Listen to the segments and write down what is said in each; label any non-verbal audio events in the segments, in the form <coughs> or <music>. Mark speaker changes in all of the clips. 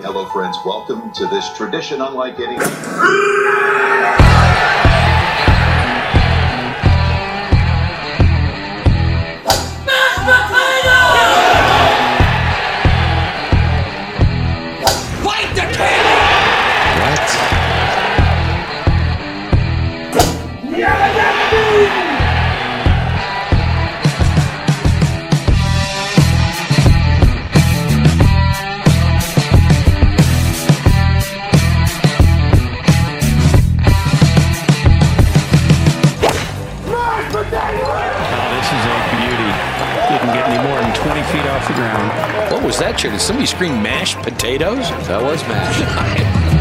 Speaker 1: Hello, friends. Welcome to this tradition unlike any.
Speaker 2: That, somebody scream mashed potatoes?
Speaker 3: That was mashed. <laughs>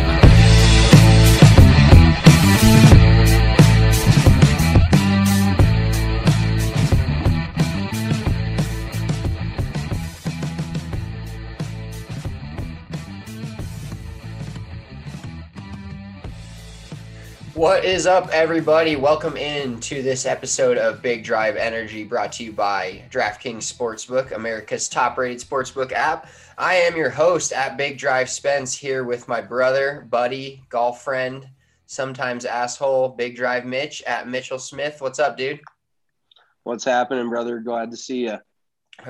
Speaker 4: What is up, everybody? Welcome in to this episode of Big Drive Energy brought to you by DraftKings Sportsbook, America's top rated sportsbook app. I am your host at Big Drive Spence here with my brother, buddy, golf friend, sometimes asshole, Big Drive Mitch at Mitchell Smith. What's up, dude?
Speaker 5: What's happening, brother? Glad to see you.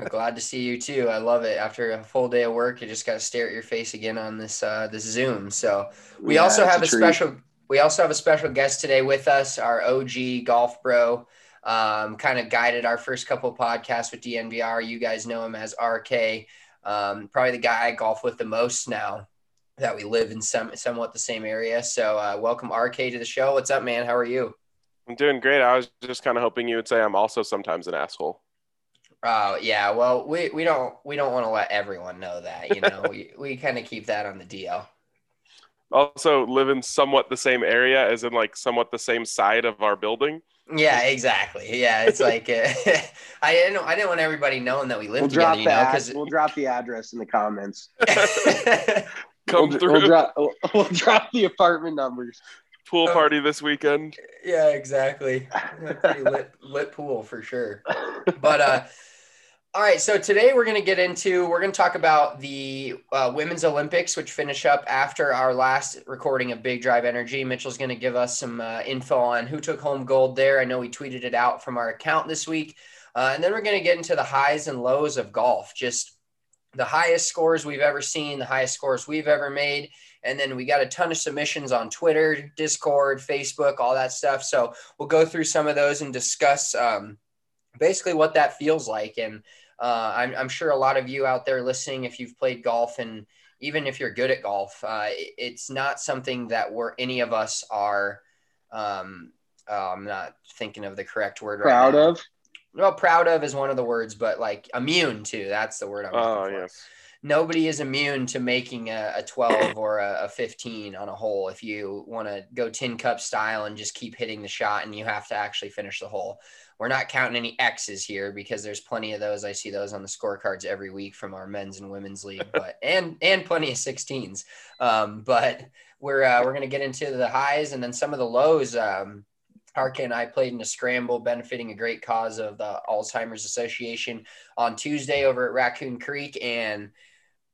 Speaker 4: Glad to see you too. I love it. After a full day of work, you just got to stare at your face again on this uh, this Zoom. So we
Speaker 5: Yeah,
Speaker 4: also have
Speaker 5: a
Speaker 4: a special we also have a special guest today with us, our OG golf bro. Um, kind of guided our first couple of podcasts with DNVR. You guys know him as RK. Um, probably the guy I golf with the most now that we live in some somewhat the same area. So uh, welcome RK to the show. What's up, man? How are you?
Speaker 6: I'm doing great. I was just kind of hoping you would say I'm also sometimes an asshole.
Speaker 4: Oh yeah, well we, we don't we don't want to let everyone know that, you know. <laughs> we we kind of keep that on the DL.
Speaker 6: Also, live in somewhat the same area, as in like somewhat the same side of our building.
Speaker 4: Yeah, exactly. Yeah, it's <laughs> like uh, <laughs> I didn't I didn't want everybody knowing that we live
Speaker 5: We'll
Speaker 4: together,
Speaker 5: drop
Speaker 4: you
Speaker 5: the
Speaker 4: know,
Speaker 5: ad- we'll drop the address in the comments. <laughs>
Speaker 6: Come
Speaker 5: we'll,
Speaker 6: through
Speaker 5: We'll drop, we'll, we'll drop the apartment numbers.
Speaker 6: pool party this weekend.
Speaker 4: yeah, exactly. Pretty lit lit pool for sure. But uh all right, so today we're going to get into we're going to talk about the uh, women's Olympics, which finish up after our last recording of Big Drive Energy. Mitchell's going to give us some uh, info on who took home gold there. I know we tweeted it out from our account this week, uh, and then we're going to get into the highs and lows of golf. Just the highest scores we've ever seen, the highest scores we've ever made, and then we got a ton of submissions on Twitter, Discord, Facebook, all that stuff. So we'll go through some of those and discuss um, basically what that feels like and. Uh, I'm, I'm sure a lot of you out there listening, if you've played golf and even if you're good at golf, uh, it's not something that we're any of us are. Um, oh, I'm not thinking of the correct word.
Speaker 5: Proud
Speaker 4: right now.
Speaker 5: of?
Speaker 4: Well, proud of is one of the words, but like immune to. That's the word I'm looking
Speaker 6: Oh
Speaker 4: for
Speaker 6: yes.
Speaker 4: nobody is immune to making a, a 12 or a, a 15 on a hole if you want to go tin cup style and just keep hitting the shot and you have to actually finish the hole we're not counting any x's here because there's plenty of those i see those on the scorecards every week from our men's and women's league <laughs> but and and plenty of 16s um, but we're uh, we're going to get into the highs and then some of the lows um, and I played in a scramble benefiting a great cause of the Alzheimer's Association on Tuesday over at Raccoon Creek. And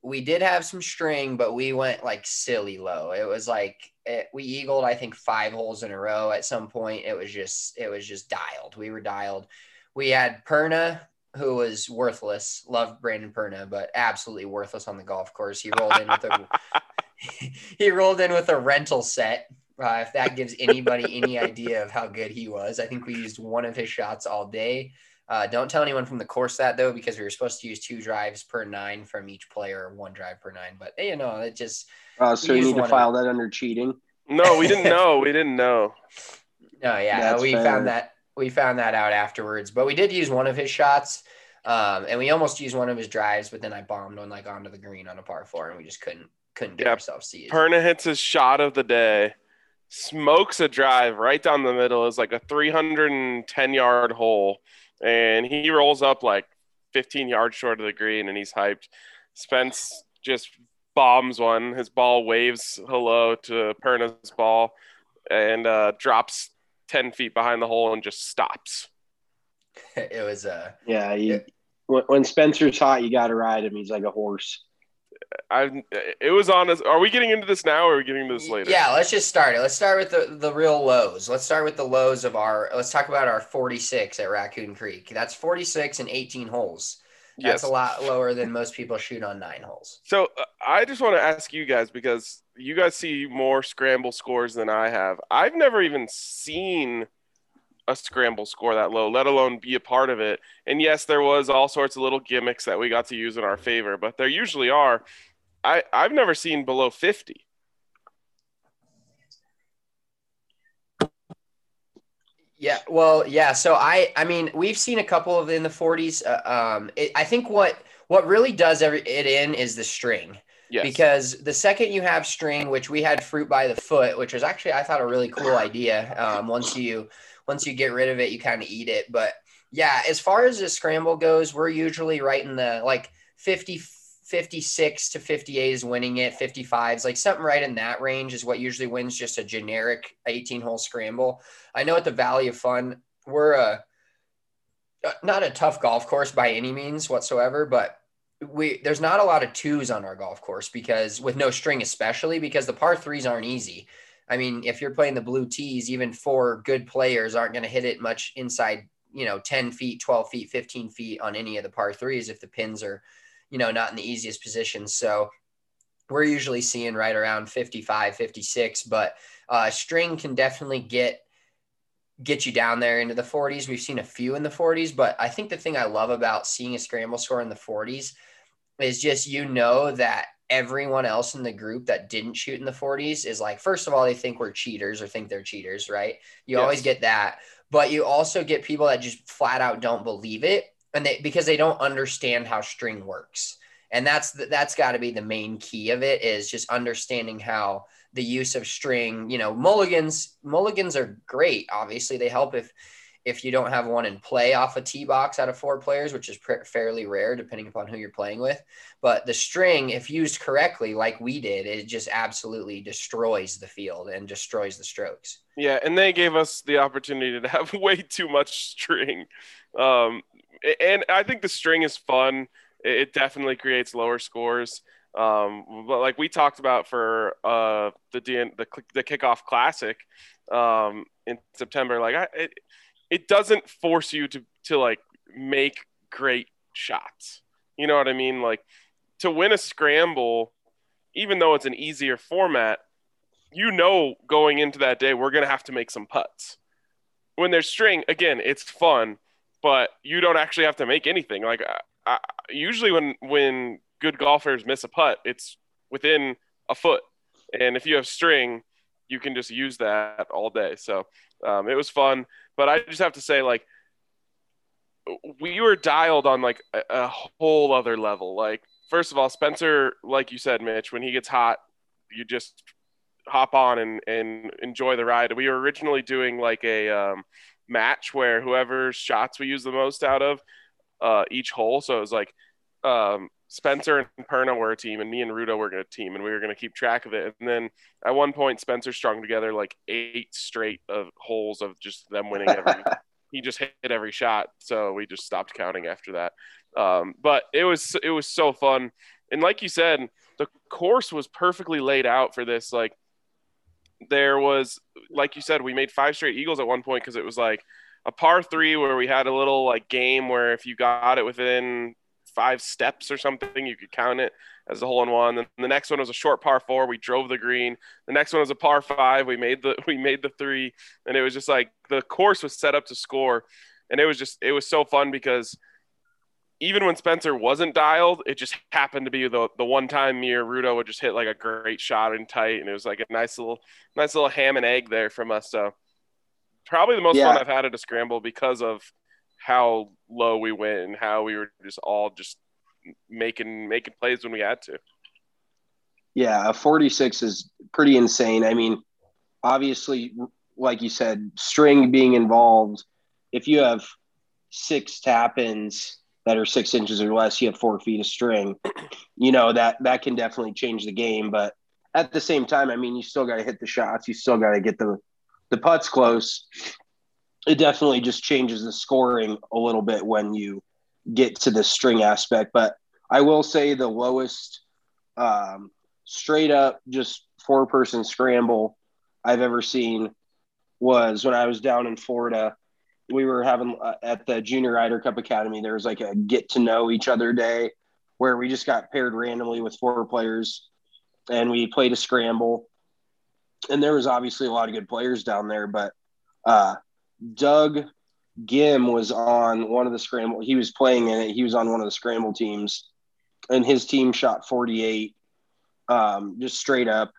Speaker 4: we did have some string, but we went like silly low. It was like it, we eagled, I think, five holes in a row at some point. It was just, it was just dialed. We were dialed. We had Perna, who was worthless. Loved Brandon Perna, but absolutely worthless on the golf course. He rolled in with a <laughs> he rolled in with a rental set. Uh, if that gives anybody any idea of how good he was, I think we used one of his shots all day. Uh, don't tell anyone from the course that though, because we were supposed to use two drives per nine from each player, one drive per nine. But you know, it just.
Speaker 5: Oh, so you need to file that under cheating.
Speaker 6: No, we didn't <laughs> know. We didn't know.
Speaker 4: No, yeah, That's we fair. found that we found that out afterwards. But we did use one of his shots, um, and we almost used one of his drives, but then I bombed one like onto the green on a par four, and we just couldn't couldn't get ourselves seized.
Speaker 6: Perna hits his shot of the day, smokes a drive right down the middle. Is like a 310 yard hole, and he rolls up like 15 yards short of the green, and he's hyped. Spence just bombs one. His ball waves hello to Perna's ball, and uh, drops 10 feet behind the hole and just stops. <laughs>
Speaker 4: it was uh
Speaker 5: yeah. You, it, when Spencer's hot, you got to ride him. He's like a horse.
Speaker 6: I it was on us. Are we getting into this now or are we getting into this later?
Speaker 4: Yeah, let's just start it. Let's start with the, the real lows. Let's start with the lows of our let's talk about our 46 at Raccoon Creek. That's 46 and 18 holes. That's yes. a lot lower than most people shoot on nine holes.
Speaker 6: So uh, I just want to ask you guys because you guys see more scramble scores than I have. I've never even seen a scramble score that low, let alone be a part of it. And yes, there was all sorts of little gimmicks that we got to use in our favor, but there usually are. I I've never seen below 50.
Speaker 4: Yeah, well, yeah. So I, I mean, we've seen a couple of in the 40s. Uh, um, it, I think what what really does every, it in is the string. Yes. Because the second you have string, which we had fruit by the foot, which was actually I thought a really cool idea. Um, once you once you get rid of it, you kind of eat it. But yeah, as far as the scramble goes, we're usually right in the like 50, 56 to 58 is winning it. 55 is like something right in that range is what usually wins just a generic 18 hole scramble. I know at the Valley of Fun, we're a uh, not a tough golf course by any means whatsoever, but we there's not a lot of twos on our golf course because with no string, especially because the par threes aren't easy. I mean, if you're playing the blue tees, even four good players aren't going to hit it much inside, you know, 10 feet, 12 feet, 15 feet on any of the par threes if the pins are, you know, not in the easiest positions. So we're usually seeing right around 55, 56, but uh, string can definitely get get you down there into the 40s. We've seen a few in the 40s, but I think the thing I love about seeing a scramble score in the 40s is just you know that everyone else in the group that didn't shoot in the 40s is like, first of all, they think we're cheaters or think they're cheaters, right? You yes. always get that. But you also get people that just flat out don't believe it. And they because they don't understand how string works. And that's that's got to be the main key of it is just understanding how the use of string, you know, mulligans, mulligans are great. Obviously, they help if if you don't have one in play off a tee box out of four players, which is pr- fairly rare depending upon who you're playing with. But the string, if used correctly, like we did, it just absolutely destroys the field and destroys the strokes.
Speaker 6: Yeah, and they gave us the opportunity to have <laughs> way too much string. Um, and I think the string is fun. It definitely creates lower scores. Um, but like we talked about for uh, the the the kickoff classic um, in September, like I, it, it doesn't force you to to like make great shots. You know what I mean? Like to win a scramble, even though it's an easier format, you know going into that day we're gonna have to make some putts. When there's string, again, it's fun, but you don't actually have to make anything. Like I, I, usually when when good golfers miss a putt, it's within a foot, and if you have string, you can just use that all day. So um, it was fun. But I just have to say, like, we were dialed on like a, a whole other level. Like, first of all, Spencer, like you said, Mitch, when he gets hot, you just hop on and, and enjoy the ride. We were originally doing like a um, match where whoever's shots we use the most out of uh, each hole. So it was like um, Spencer and Perna were a team, and me and Rudo were going to a team, and we were going to keep track of it. And then at one point, Spencer strung together like eight straight of holes of just them winning every. <laughs> <laughs> he just hit every shot, so we just stopped counting after that. Um, but it was it was so fun, and like you said, the course was perfectly laid out for this. Like there was, like you said, we made five straight eagles at one point because it was like a par three where we had a little like game where if you got it within five steps or something, you could count it as a hole in one. Then the next one was a short par four. We drove the green. The next one was a par five. We made the <laughs> we made the three, and it was just like the course was set up to score, and it was just it was so fun because even when Spencer wasn't dialed, it just happened to be the the one time me or Rudo would just hit like a great shot in tight, and it was like a nice little nice little ham and egg there from us. So probably the most yeah. fun I've had at a scramble because of how low we went and how we were just all just making making plays when we had to.
Speaker 5: Yeah, a 46 is pretty insane. I mean, obviously, like you said, string being involved. If you have six tap ins that are six inches or less, you have four feet of string. You know that that can definitely change the game. But at the same time, I mean, you still got to hit the shots. You still got to get the the putts close. It definitely just changes the scoring a little bit when you get to the string aspect. But I will say the lowest um, straight up just four person scramble I've ever seen was when I was down in Florida. We were having uh, at the Junior Ryder Cup Academy, there was like a get to know each other day where we just got paired randomly with four players and we played a scramble. And there was obviously a lot of good players down there, but uh, Doug Ghim was on one of the scramble. He was playing in it. He was on one of the scramble teams, and his team shot 48, um, just straight up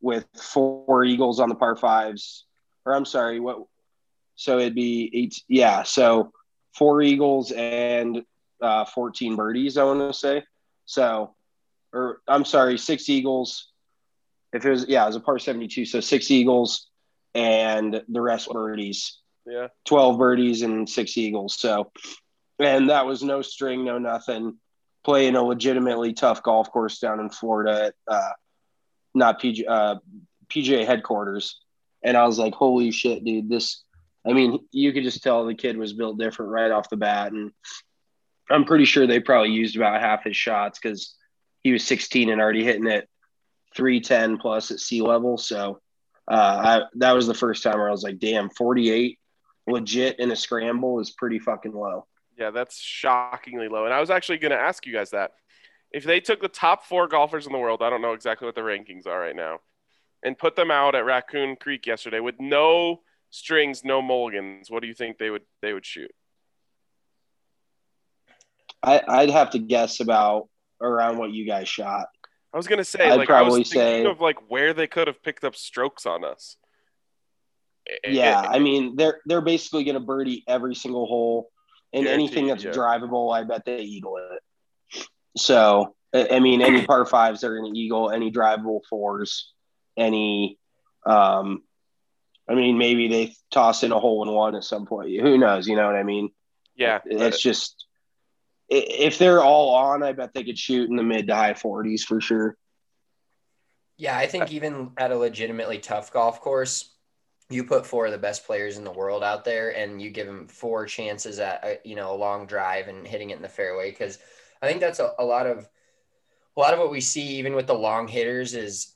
Speaker 5: with four eagles on the par fives. Or I'm sorry, what? So it'd be eight. Yeah, so four eagles and uh, 14 birdies. I want to say. So, or I'm sorry, six eagles. If it was, yeah, it was a par 72. So six eagles and the rest birdies.
Speaker 6: Yeah.
Speaker 5: 12 birdies and six eagles. So, and that was no string, no nothing. Playing a legitimately tough golf course down in Florida at uh, not PG, uh, PGA headquarters. And I was like, holy shit, dude, this, I mean, you could just tell the kid was built different right off the bat. And I'm pretty sure they probably used about half his shots because he was 16 and already hitting it 310 plus at sea level. So uh, I, that was the first time where I was like, damn, 48 legit in a scramble is pretty fucking low.
Speaker 6: Yeah, that's shockingly low. And I was actually going to ask you guys that. If they took the top four golfers in the world, I don't know exactly what the rankings are right now, and put them out at Raccoon Creek yesterday with no strings, no mulligans, what do you think they would they would shoot?
Speaker 5: I, I'd have to guess about around what you guys shot.
Speaker 6: I was gonna say, I'd like, probably I was thinking say, of like where they could have picked up strokes on us.
Speaker 5: Yeah, I mean they're they're basically gonna birdie every single hole, and anything that's yeah. drivable, I bet they eagle it. So I mean, any par <clears throat> fives are gonna eagle, any drivable fours, any. Um, I mean, maybe they toss in a hole in one at some point. Who knows? You know what I mean?
Speaker 6: Yeah,
Speaker 5: it's just if they're all on, I bet they could shoot in the mid to high 40s for sure.
Speaker 4: Yeah, I think even at a legitimately tough golf course, you put four of the best players in the world out there and you give them four chances at a, you know a long drive and hitting it in the fairway because I think that's a, a lot of a lot of what we see even with the long hitters is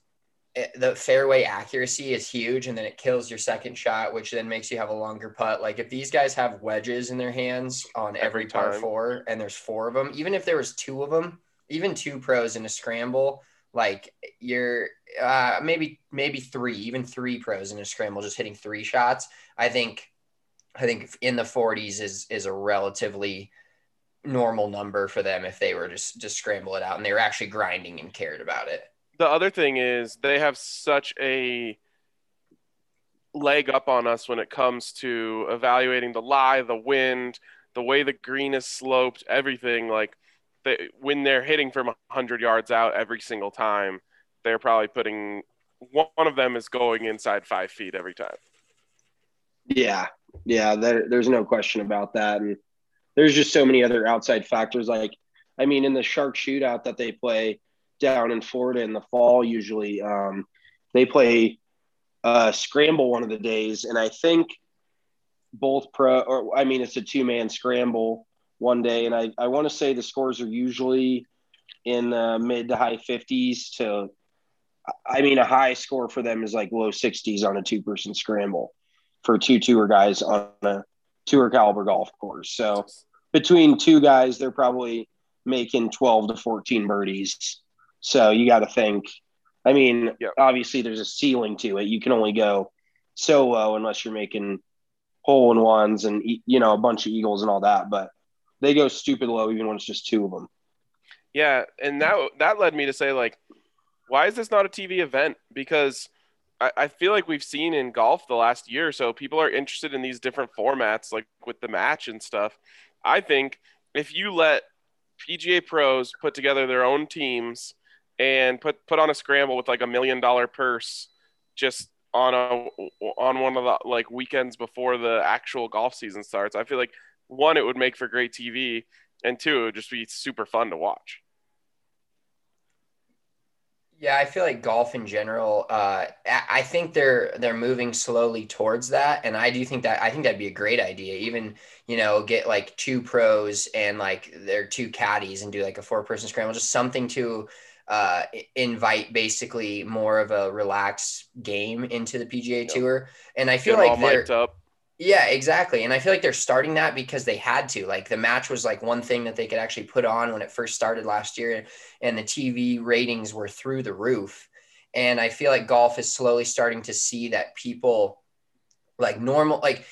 Speaker 4: Eh, the fairway accuracy is huge and then it kills your second shot which then makes you have a longer putt. Like if these guys have wedges in their hands on every, every par four and there's four of them even if there was two of them even two pros in a scramble like you're uh, maybe maybe three even three pros in a scramble just hitting three shots i think i think in the 40s is is a relatively normal number for them if they were just just scramble it out and they were actually grinding and cared about it
Speaker 6: the other thing is they have such a leg up on us when it comes to evaluating the lie, the wind, the way the green is sloped, everything. Like they, when they're hitting from 100 yards out every single time, they're probably putting one of them is going inside five feet every time.
Speaker 5: Yeah, yeah, there, there's no question about that. And there's just so many other outside factors. Like, I mean, in the shark shootout that they play, down in Florida in the fall. Usually, um, they play uh, scramble one of the days, and I think both pro or I mean it's a two man scramble one day, and I I want to say the scores are usually in the mid to high fifties to. I mean, a high score for them is like low 60s on a two person scramble for two tour guys on a tour caliber golf course. So between two guys, they're probably making 12 to 14 birdies. So you got to think. I mean, yep. obviously there's a ceiling to it. You can only go so low unless you're making hole in ones and you know a bunch of eagles and all that. But they go stupid low even when it's just two of them.
Speaker 6: Yeah, and that that led me to say like, why is this not a TV event? Because I, I feel like we've seen in golf the last year or so, people are interested in these different formats, like with the match and stuff. I think if you let PGA pros put together their own teams and put put on a scramble with like a million dollar purse just on a on one of the like weekends before the actual golf season starts. I feel like one, it would make for great TV, and two, it would just be super fun to watch.
Speaker 4: Yeah, I feel like golf in general. Uh, I think they're they're moving slowly towards that, and I do think that I think that'd be a great idea. Even you know, get like two pros and like their two caddies and do like a four person scramble, just something to uh, invite basically more of a relaxed game into the PGA yep. Tour. And I feel like they're yeah, exactly. And I feel like they're starting that because they had to. Like the match was like one thing that they could actually put on when it first started last year, and the TV ratings were through the roof. And I feel like golf is slowly starting to see that people like normal like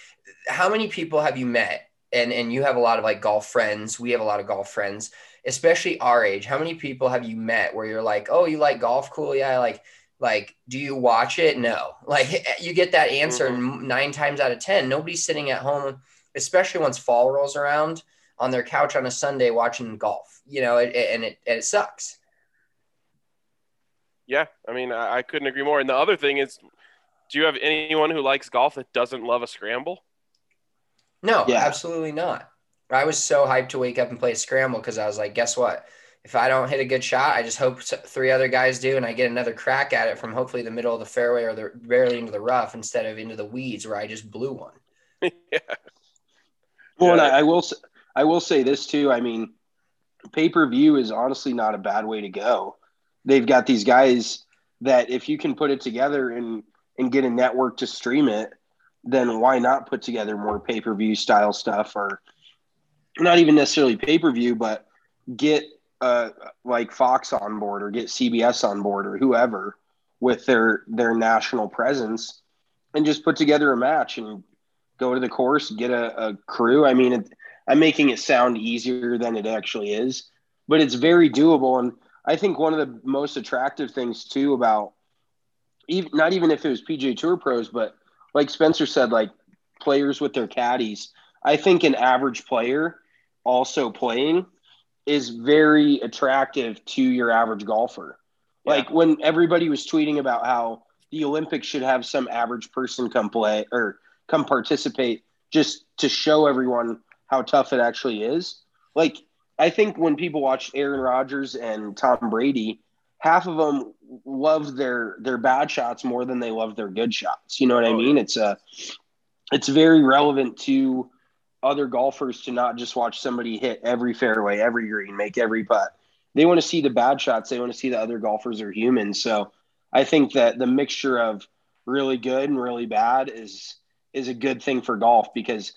Speaker 4: how many people have you met and and you have a lot of like golf friends we have a lot of golf friends especially our age how many people have you met where you're like oh you like golf cool yeah like like do you watch it? No. Like <laughs> you get that answer mm-hmm. nine times out of ten. Nobody's sitting at home especially once fall rolls around on their couch on a sunday watching golf you know it, and it and it sucks.
Speaker 6: Yeah i mean I, I couldn't agree more. And the other thing is do you have anyone who likes golf that doesn't love a scramble?
Speaker 4: No yeah. absolutely not. I was so hyped to wake up and play a scramble because i was like guess what if I don't hit a good shot, I just hope three other guys do, and I get another crack at it from hopefully the middle of the fairway or the barely into the rough instead of into the weeds where I just blew one.
Speaker 6: yeah. <laughs>
Speaker 5: Well, yeah. I, I will I will say this too. I mean, pay per view is honestly not a bad way to go. They've got these guys that if you can put it together and and get a network to stream it, then why not put together more pay per view style stuff or not even necessarily pay per view, but get uh, like Fox on board or get CBS on board or whoever with their their national presence and just put together a match and go to the course, get a, a crew. I mean, it, I'm making it sound easier than it actually is, but it's very doable. And I think one of the most attractive things too about even not even if it was PGA Tour pros, but like Spencer said, like players with their caddies. I think an average player also playing is very attractive to your average golfer. Yeah. Like when everybody was tweeting about how the Olympics should have some average person come play or come participate just to show everyone how tough it actually is. Like I think when people watch Aaron Rodgers and Tom Brady, half of them love their their bad shots more than they love their good shots. You know what oh, I mean? Yeah. It's a it's very relevant to other golfers to not just watch somebody hit every fairway, every green, make every putt. They want to see the bad shots. They want to see the other golfers are human. So I think that the mixture of really good and really bad is is a good thing for golf because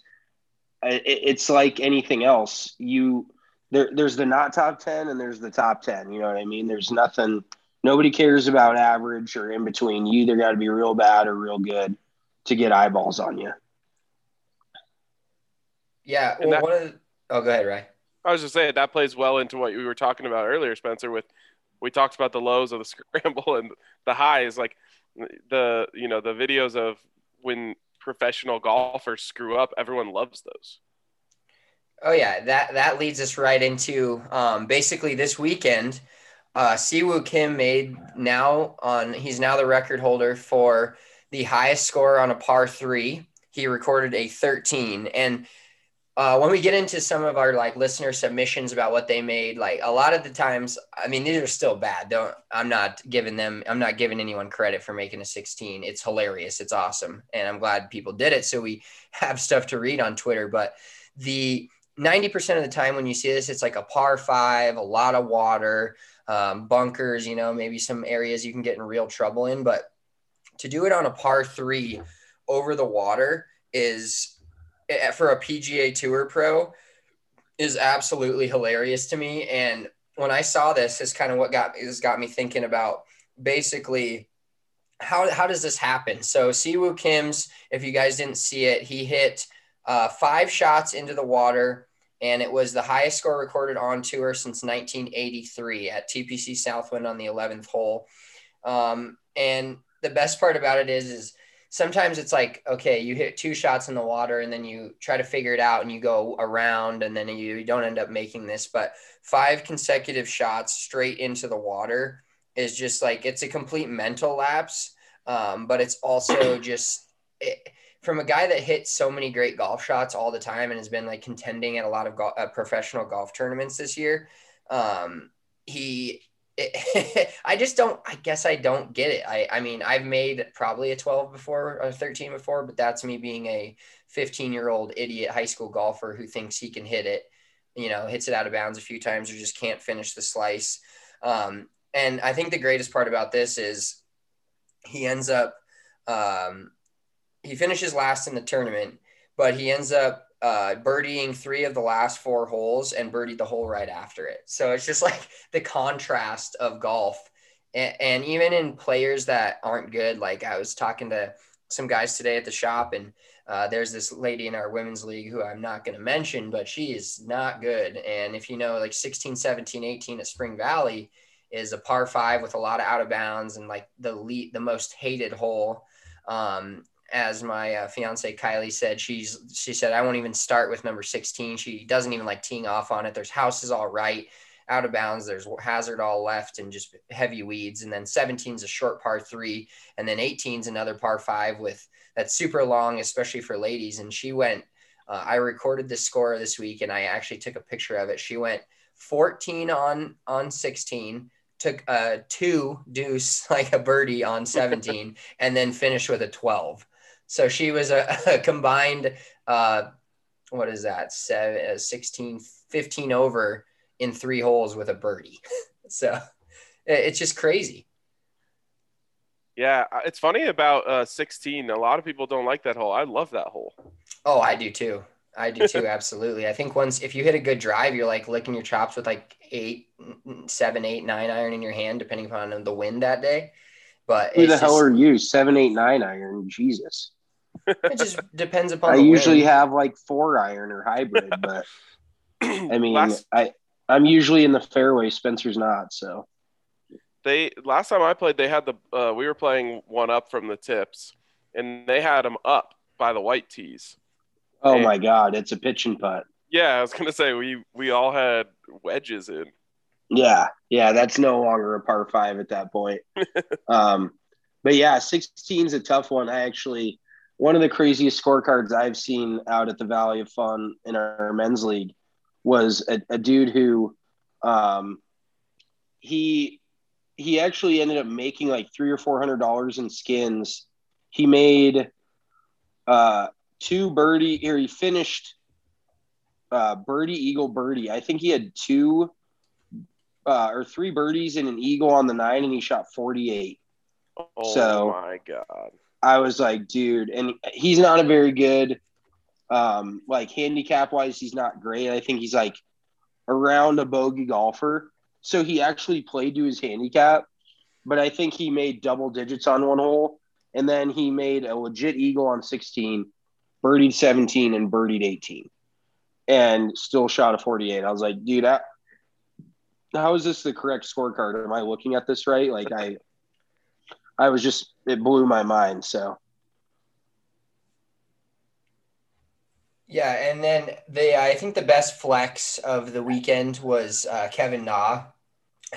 Speaker 5: uh, it's like anything else. You there, there's the not top ten and there's the top ten. You know what I mean? There's nothing. Nobody cares about average or in between. You either got to be real bad or real good to get eyeballs on you.
Speaker 4: Yeah. Well, that, one of the, oh, go ahead, Ray.
Speaker 6: I was just saying that plays well into what we were talking about earlier, Spencer. With we talked about the lows of the <laughs> scramble and the highs, like the you know the videos of when professional golfers screw up. Everyone loves those.
Speaker 4: Oh yeah, that that leads us right into um, basically this weekend. Uh, Si Woo Kim made now on he's now the record holder for the highest score on a par three. He recorded a 13, and uh, when we get into some of our like listener submissions about what they made, like a lot of the times, I mean, these are still bad. Don't I'm not giving them, I'm not giving anyone credit for making a 16. It's hilarious. It's awesome, and I'm glad people did it. So we <laughs> have stuff to read on Twitter. But the 90% of the time when you see this, it's like a par five, a lot of water, um, bunkers. You know, maybe some areas you can get in real trouble in. But to do it on a par three over the water is for a PGA Tour pro is absolutely hilarious to me. And when I saw this, is kind of what got has got me thinking about basically how how does this happen? So Si Woo Kim's, if you guys didn't see it, he hit uh, five shots into the water, and it was the highest score recorded on tour since 1983 at TPC Southwind on the 11th hole. Um, and the best part about it is, is sometimes it's like, okay, you hit two shots in the water and then you try to figure it out and you go around and then you don't end up making this. But five consecutive shots straight into the water is just like, it's a complete mental lapse. Um, but it's also <coughs> just it, from a guy that hits so many great golf shots all the time and has been like contending at a lot of go- uh, professional golf tournaments this year. Um, he it, <laughs> I just don't, I guess I don't get it. I, I mean, I've made probably a 12 before or 13 before, but that's me being a 15 year old idiot high school golfer who thinks he can hit it, you know, hits it out of bounds a few times or just can't finish the slice. Um, and I think the greatest part about this is he ends up, um, he finishes last in the tournament, but he ends up uh, birdieing three of the last four holes and birdied the hole right after it. So it's just <laughs> like the contrast of golf. And, and, even in players that aren't good, like I was talking to some guys today at the shop, and uh, there's this lady in our women's league who I'm not going to mention, but she is not good. And if you know, like 16, 17, 18 at Spring Valley is a par five with a lot of out of bounds and like the lead, the most hated hole. Um, as my uh, fiance Kylie said, she's she said I won't even start with number 16. She doesn't even like teeing off on it. There's houses all right, out of bounds. There's hazard all left and just heavy weeds. And then 17 is a short par three, and then 18 is another par five with that's super long, especially for ladies. And she went. Uh, I recorded the score this week, and I actually took a picture of it. She went 14 on on 16 took a two deuce <laughs> like a birdie on 17 and then finished with a 12 so she was a, <laughs> a combined, uh, what is that, Seven, uh, 16, 15 over in three holes with a birdie. <laughs> so it's just crazy.
Speaker 6: Yeah, it's funny about uh, 16. A lot of people don't like that hole. I love that hole.
Speaker 4: Oh, I do too. I do too. <laughs> absolutely. I think once if you hit a good drive, you're like licking your chops with like eight, seven, eight, nine iron in your hand, depending upon the wind that day. But
Speaker 5: who the just, hell are you? Seven, eight, nine iron. Jesus.
Speaker 4: It just depends upon.
Speaker 5: I usually wind. have like four iron or hybrid, <laughs> but I mean, last, I I'm usually in the fairway. Spencer's not, so.
Speaker 6: They last time I played, they had the uh, we were playing one up from the tips, and they had them up by the white tees.
Speaker 5: Oh and, my god, it's a pitch and putt.
Speaker 6: Yeah, I was gonna say we we all had wedges in.
Speaker 5: Yeah, yeah, that's no longer a par five at that point. <laughs> um, but yeah, 16 is a tough one. I actually one of the craziest scorecards I've seen out at the Valley of Fun in our men's league was a, a dude who um, he he actually ended up making like three or four hundred dollars in skins. He made uh, two birdie here. He finished uh, birdie eagle birdie. I think he had two uh, or three birdies and an eagle on the nine, and he shot forty eight.
Speaker 6: Oh so, my god!
Speaker 5: I was like, dude, and he's not a very good, um, like handicap wise, he's not great. I think he's like around a bogey golfer. So he actually played to his handicap, but I think he made double digits on one hole. And then he made a legit eagle on 16, birdied 17, and birdied 18, and still shot a 48. I was like, dude, I, how is this the correct scorecard? Am I looking at this right? Like, I, I was just it blew my mind. So
Speaker 4: yeah, and then the I think the best flex of the weekend was uh, Kevin Na,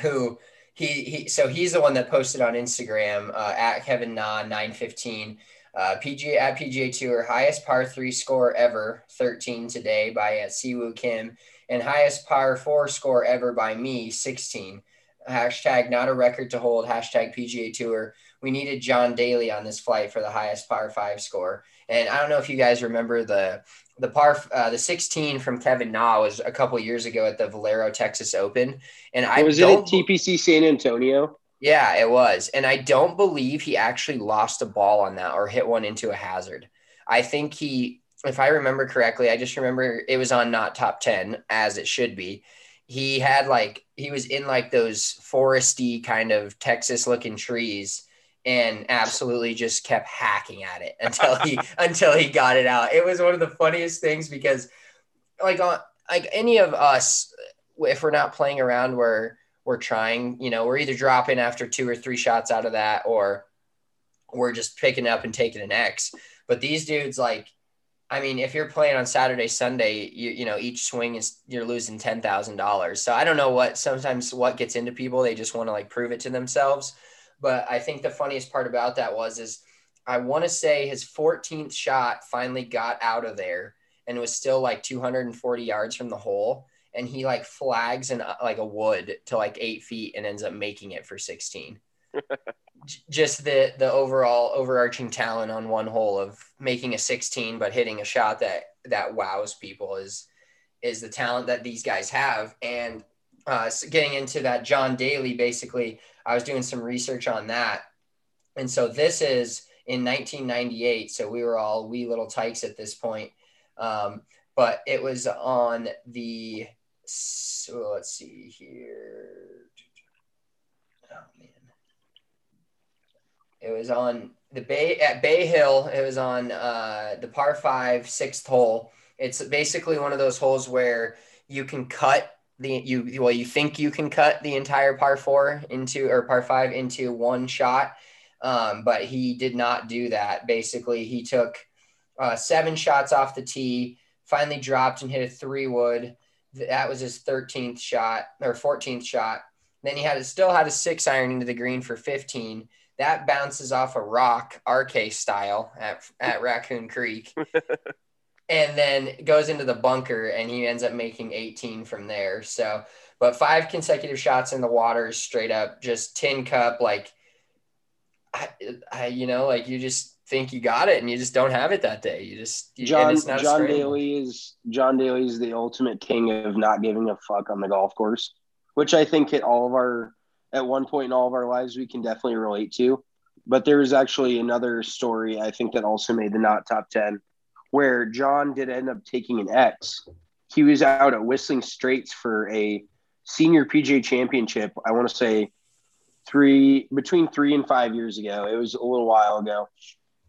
Speaker 4: who he he so he's the one that posted on Instagram uh, at Kevin Na nine fifteen. Uh, PGA at PGA Tour, highest par three score ever, 13 today by uh, Si Woo Kim, and highest par four score ever by me, 16. Hashtag not a record to hold, hashtag PGA Tour we needed John Daly on this flight for the highest par five score. And I don't know if you guys remember the the par uh, the 16 from Kevin Na was a couple years ago at the Valero Texas Open, and I
Speaker 5: was it at TPC San Antonio.
Speaker 4: Yeah, it was, and I don't believe he actually lost a ball on that or hit one into a hazard. I think he if I remember correctly, I just remember it was on not top 10 as it should be. He had like, he was in like those foresty kind of Texas looking trees and absolutely just kept hacking at it until he <laughs> until he got it out. It was one of the funniest things because like on like any of us if we're not playing around where we're trying, you know, we're either dropping after two or three shots out of that or we're just picking up and taking an X. But these dudes like I mean, if you're playing on Saturday, Sunday, you you know each swing is you're losing ten thousand dollars. So I don't know what sometimes what gets into people. They just want to like prove it to themselves. But I think the funniest part about that was is I want to say his 14th shot finally got out of there and was still like 240 yards from the hole. And he like flags uh, like a wood to like eight feet and ends up making it for 16. Just the the overall overarching talent on one hole of making a 16 but hitting a shot that that wows people is is the talent that these guys have. And uh, getting into that John Daly, basically, I was doing some research on that. And so this is in 1998. So we were all wee little tykes at this point. Um, but it was on the, so let's see here. Oh, man. It was on the Bay at Bay Hill. It was on uh, the par five sixth hole. It's basically one of those holes where you can cut the you well you think you can cut the entire par four into or par five into one shot um, but he did not do that basically he took uh, seven shots off the tee finally dropped and hit a three wood that was his 13th shot or 14th shot then he had still had a six iron into the green for 15 that bounces off a rock RK style at, at Raccoon Creek <laughs> and then goes into the bunker and he ends up making 18 from there. So, but five consecutive shots in the water straight up, just tin cup, like, I, I, you know, like you just think you got it and you just don't have it that day. You just, you,
Speaker 5: John, John Daly is, John Daly is the ultimate king of not giving a fuck on the golf course, which I think hit all of our, at one point in all of our lives, we can definitely relate to. But there is actually another story I think that also made the not top 10 where John did end up taking an X. He was out at Whistling Straits for a senior PGA championship. I want to say three between three and five years ago. It was a little while ago,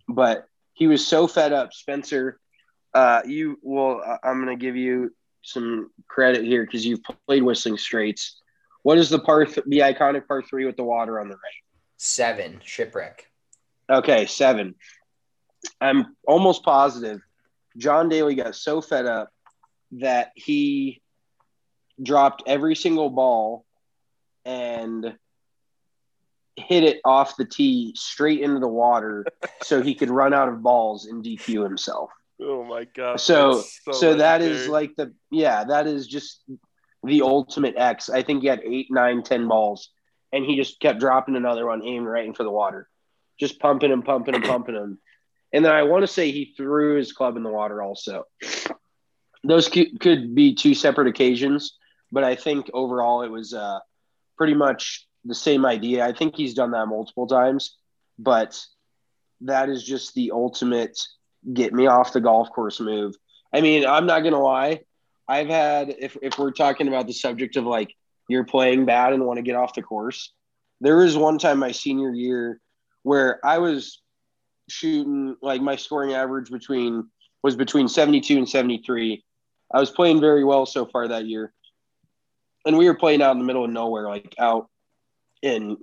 Speaker 5: but he was so fed up. Spencer, uh, you well, I'm going to give you some credit here because you've played Whistling Straits. What is the par th- the iconic par three with the water on the right?
Speaker 4: Seven shipwreck.
Speaker 5: Okay, seven. I'm almost positive John Daly got so fed up that he dropped every single ball and hit it off the tee straight into the water so he could run out of balls and DQ himself.
Speaker 6: Oh my god.
Speaker 5: So so, so that is like the yeah, that is just the ultimate X. I think he had eight, nine, ten balls and he just kept dropping another one aimed right into the water. Just pumping and pumping and pumping them. And then I want to say he threw his club in the water also. Those could be two separate occasions, but I think overall it was uh, pretty much the same idea. I think he's done that multiple times, but that is just the ultimate get me off the golf course move. I mean, I'm not going to lie. I've had, if, if we're talking about the subject of like you're playing bad and want to get off the course, there was one time my senior year where I was shooting like my scoring average between was between 72 and 73. I was playing very well so far that year. And we were playing out in the middle of nowhere, like out in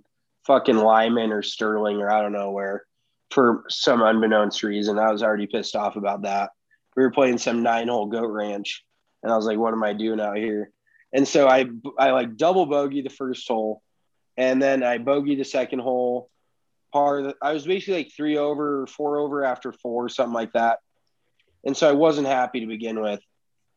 Speaker 5: fucking Limon or Sterling or I don't know where for some unbeknownst reason. I was already pissed off about that. We were playing some nine hole goat ranch. And I was like, what am I doing out here? And so I, I like double bogey the first hole. And then I bogey the second hole par. I was basically like three over, four over after four, something like that. And so I wasn't happy to begin with.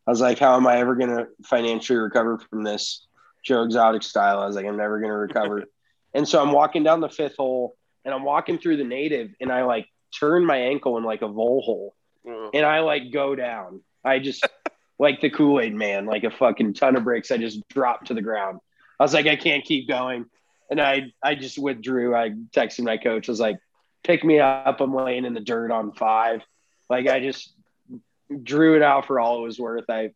Speaker 5: I was like, how am I ever going to financially recover from this Joe Exotic style? I was like, I'm never going to recover. <laughs> and so I'm walking down the fifth hole and I'm walking through the native and I like turn my ankle in like a vole hole and I like go down. I just like the Kool Aid man, like a fucking ton of bricks. I just dropped to the ground. I was like, I can't keep going and I I just withdrew. I texted my coach. I was like, "Pick me up. I'm laying in the dirt on five. Like I just drew it out for all it was worth. I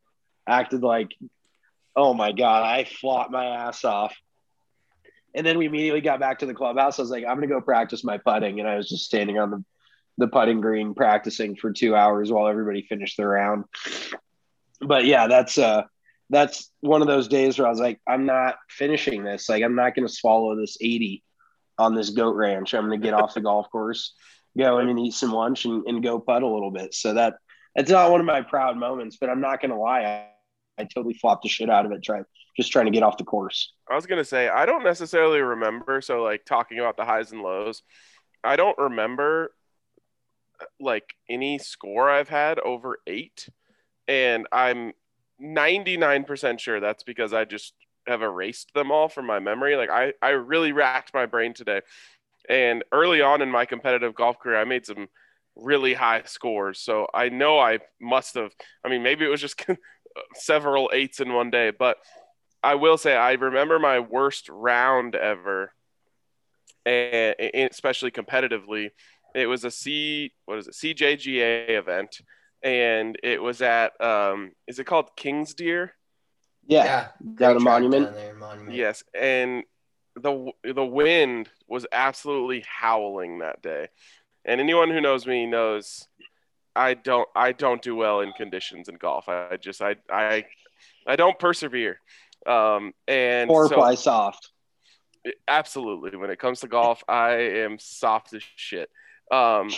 Speaker 5: acted like, oh my god, I fought my ass off. And then we immediately got back to the clubhouse. I was like, I'm gonna go practice my putting, and I was just standing on the the putting green practicing for two hours while everybody finished their round. But yeah, that's uh that's one of those days where I was like, I'm not finishing this. Like, I'm not to swallow this 80 on this goat ranch. I'm to get off the golf course, go in and eat some lunch and, and go putt a little bit. So that that's not one of my proud moments, but I'm not to lie. I, I totally flopped the shit out of it. Trying just trying to get off the course.
Speaker 6: I was gonna say I don't necessarily remember. So like talking about the highs and lows, I don't remember like any score I've had over eight, and I'm 99% sure that's because I just have erased them all from my memory. Like I, I really racked my brain today. And early on in my competitive golf career, I made some really high scores. So I know I must have, I mean, maybe it was just <laughs> several eights in one day, but I will say I remember my worst round ever, and especially competitively. It was a C, what is it, CJGA event and it was at um, is it called King's Deer?
Speaker 5: Yeah, yeah down a monument.
Speaker 4: Down there, monument.
Speaker 6: Yes, and the the wind was absolutely howling that day, and anyone who knows me knows I don't I don't do well in conditions in golf. I, I just I I I don't persevere. Um, and
Speaker 5: or so, play soft.
Speaker 6: Absolutely, when it comes to golf, I am soft as shit. Um,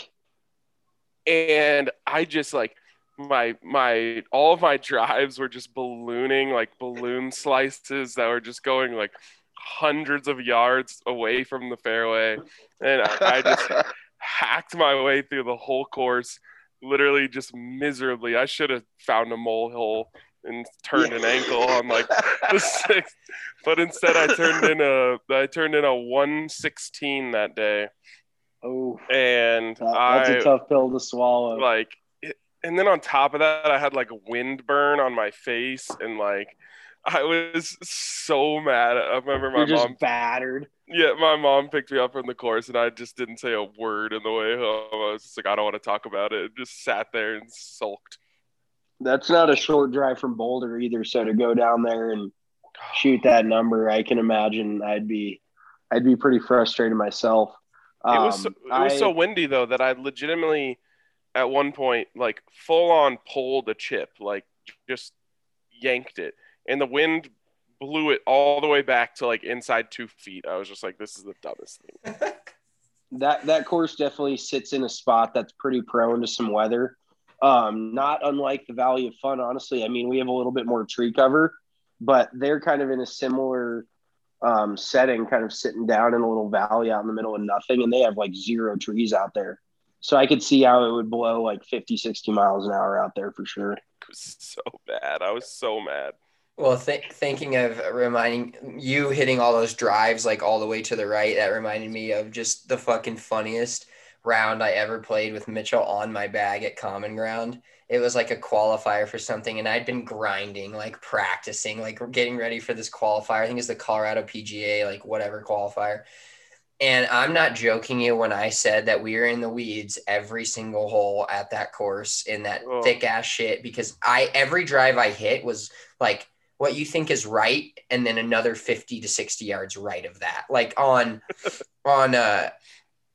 Speaker 6: and I just like my my all of my drives were just ballooning like balloon slices that were just going like hundreds of yards away from the fairway. And I, I just hacked my way through the whole course literally just miserably. I should have found a molehill and turned an ankle on like the <laughs> sixth but instead i turned in a i turned in a 116 that day
Speaker 5: Oh,
Speaker 6: and
Speaker 5: that's
Speaker 6: I,
Speaker 5: a tough pill to swallow.
Speaker 6: Like, and then on top of that, I had like a wind burn on my face, and like, I was so mad. I remember my
Speaker 5: You're
Speaker 6: mom
Speaker 5: battered.
Speaker 6: Yeah, my mom picked me up from the course, and I just didn't say a word in the way home. I was just like, I don't want to talk about it. just sat there and sulked.
Speaker 5: That's not a short drive from Boulder either. So to go down there and shoot that number, I can imagine I'd be, I'd be pretty frustrated myself.
Speaker 6: Um, it was so, it was I, so windy though that I legitimately at one point like full on pulled a chip, like just yanked it, and the wind blew it all the way back to like inside two feet. I was just like, this is the dumbest thing. <laughs>
Speaker 5: that that course definitely sits in a spot that's pretty prone to some weather. Um, not unlike the Valley of Fun, honestly. I mean, we have a little bit more tree cover, but they're kind of in a similar um, setting, kind of sitting down in a little valley out in the middle of nothing, and they have like zero trees out there. So I could see how it would blow like 50, 60 miles an hour out there for sure. It
Speaker 6: was so bad. I was so mad.
Speaker 4: Well, th- thinking of reminding you hitting all those drives like all the way to the right, that reminded me of just the fucking funniest round I ever played with Mitchell on my bag at Common Ground it was like a qualifier for something and I'd been grinding, like practicing, like getting ready for this qualifier. I think it's the Colorado PGA, like whatever qualifier. And I'm not joking you when I said that we were in the weeds every single hole at that course in that oh. thick ass shit because I every drive I hit was like what you think is right and then another 50 to 60 yards right of that. Like on <laughs> on uh